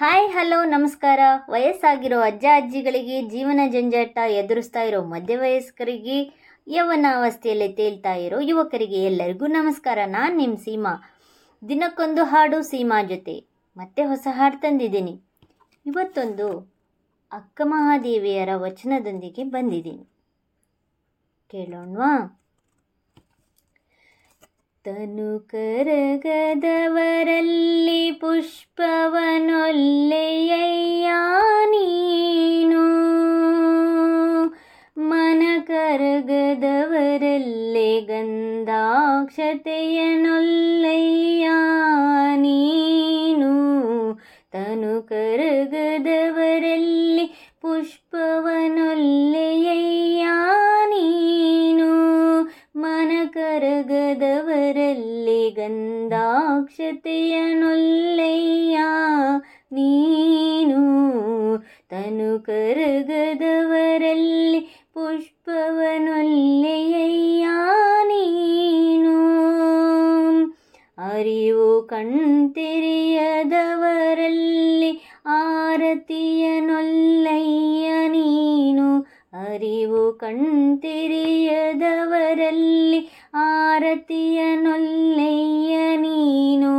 Hi, hello, ನಮಸ್ಕಾರ. ವಯಸ್ಸಾಗಿರೋ ಅಜ್ಜ ಅಜ್ಜಿಗಳಿಗೆ ಜೀವನ ಜಂಜಾಟ ಎದುರಿಸ್ತಾ ಇರೋ ಮಧ್ಯವಯಸ್ಕರಿಗೆ ಯವನಾವಸ್ಥೆಯಲ್ಲಿ ತೇಲ್ತಾ ಇರೋ ಯುವಕರಿಗೆ ಎಲ್ಲರಿಗೂ ನಮಸ್ಕಾರ. ನಾನು ನಿಮ್ಮ ಸೀಮಾ. ದಿನಕ್ಕೊಂದು ಹಾಡು ಸೀಮಾ ಜೊತೆ. ಮತ್ತೆ ಹೊಸ ಹಾಡು ತಂದಿದ್ದೀನಿ. ಇವತ್ತೊಂದು ಅಕ್ಕ ಮಹಾದೇವಿಯರ ವಚನದೊಂದಿಗೆ ಬಂದಿದ್ದೀನಿ. ಕೇಳೋಣವಾ? ತನು ಕರಗದವರಲ್ಲಿ ಪುಷ್ಪವನೊಲ್ಲೆಯಯ್ಯ ನೀನು. ಮನ ಕರಗದವರಲ್ಲೇ ಗಂಧಾಕ್ಷತೆಯನೊಲ್ಲೆಯ್ಯ ನೀನು. ತನು ಕರಗದವರಲ್ಲಿ ಪುಷ್ಪವನೊಲ್ಲೆಯಯ್ಯ ಕರಗದವರಲ್ಲಿ ಗಂಧಾಕ್ಷತೆಯನೊಲ್ಲೆಯ್ಯ ನೀನು ತನು ಕರಗದವರಲ್ಲಿ ಪುಷ್ಪವನೊಲ್ಲೆಯ್ಯ ನೀನು ಅರಿವು ಕಣ್ತೆರೆಯದವರಲ್ಲಿ ಆರತಿಯನೊಲ್ಲಯ್ಯ ನೀನು ಅರಿವು ಕಣ್ತೆರೆಯದವರಲ್ಲಿ ಆರತಿಯನೊಲ್ಲೆಯ್ಯ ನೀನು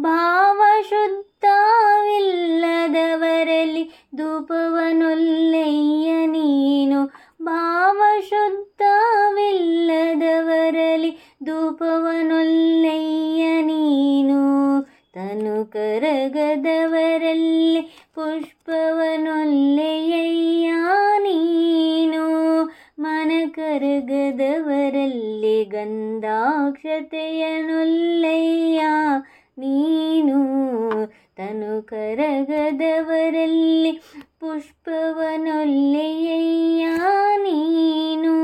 ಭಾವಶುದ್ಧವಿಲ್ಲದವರಲ್ಲಿ ಧೂಪವನೊಲ್ಲೆಯ್ಯ ನೀನು ಭಾವಶುದ್ಧವಿಲ್ಲದವರಲ್ಲಿ ಧೂಪವನೊಲ್ಲೆಯ್ಯ ನೀನು ತನು ಕರಗದವರಲ್ಲಿ ಪುಷ್ಪವನೊಲ್ಲೆಯ್ಯ ಮನ ಗಂಧಾಕ್ಷತೆಯನೊಲ್ಲಯ್ಯ. ನೀನು ತನು ಕರಗದವರಲ್ಲಿ ಪುಷ್ಪವನೊಲ್ಲೆಯ್ಯ ನೀನು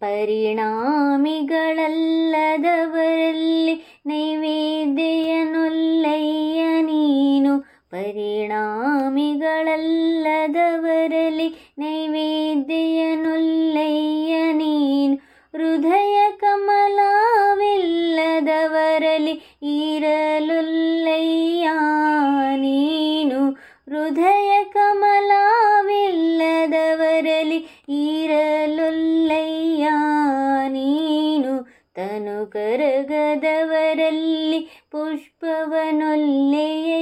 ಪರಿಣಾಮಿಗಳಲ್ಲದವರಲ್ಲಿ ನೈವೇದ್ಯನೊಲ್ಲಯ್ಯ. ನೀನು ಪರಿಣಾಮಿಗಳಲ್ಲದವರಲ್ಲಿ ನೈವೇದ್ಯನುಲ್ಲಯ್ಯ ನೀನು. ಹೃದಯ ಕಮಲವಿಲ್ಲದವರಲ್ಲಿ ಈರಲುಲ್ಲಯ್ಯ ನೀನು. ಹೃದಯ ಕಮಲವಿಲ್ಲದವರಲ್ಲಿ ಈರಲುಲ್ಲಯ್ಯ ನೀನು. ತನು ಕರಗದವರಲ್ಲಿ ಪುಷ್ಪವನೊಲ್ಲೆಯ್ಯ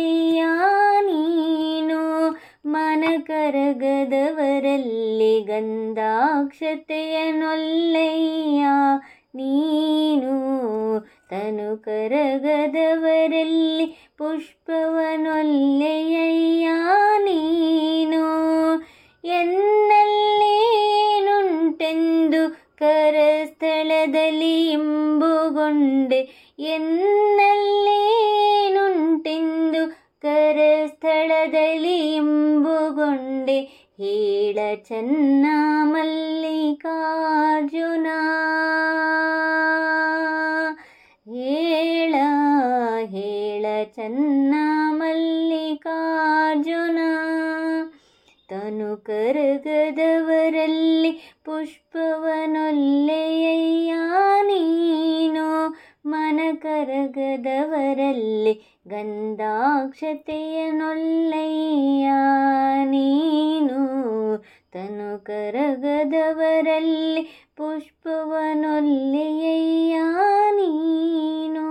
ಕರಗದವರಲ್ಲಿ ಗಂಧಾಕ್ಷತೆಯನೊಲ್ಲೆಯ್ಯ ನೀನು ತನು ಕರಗದವರಲ್ಲಿ ಪುಷ್ಪವನೊಲ್ಲೆಯ್ಯ ನೀನು ಎನ್ನಲ್ಲೇನುಂಟೆಂದು ಕರಸ್ಥಳದಲ್ಲಿ ಇಂಬುಗೊಂಡೆ ಎನ್ನಲ್ಲೇನುಂಟೆಂದು ಕರಸ್ಥಳದಲ್ಲಿ ಇಂಬುಗೊಂಡೆ ಹೇಳ ಚೆನ್ನ ಮಲ್ಲಿಕಾರ್ಜುನ ಹೇಳ ಹೇಳ ಚೆನ್ನ ಮಲ್ಲಿಕಾರ್ಜುನ ತನು ಕರಗದವರಲ್ಲಿ ಪುಷ್ಪವನೊಲ್ಲೆಯ್ಯ ನೀನು. ಮನ ಕರಗದವರಲ್ಲಿ ಗಂಧಾಕ್ಷತೆಯನೊಲ್ಲೆಯ್ಯ ನೀನು ತನು ಕರಗದವರಲ್ಲಿ ನೀನು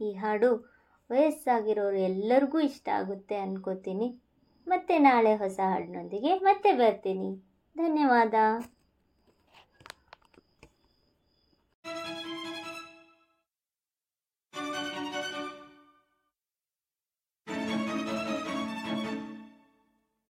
ಈ ಹಾಡು ವಯಸ್ಸಾಗಿರೋರು ಎಲ್ಲರಿಗೂ ಇಷ್ಟ ಆಗುತ್ತೆ ಅನ್ಕೋತೀನಿ. ಮತ್ತೆ ನಾಳೆ ಹೊಸ ಹಾಡಿನೊಂದಿಗೆ ಮತ್ತೆ ಬರ್ತೀನಿ. ಧನ್ಯವಾದ.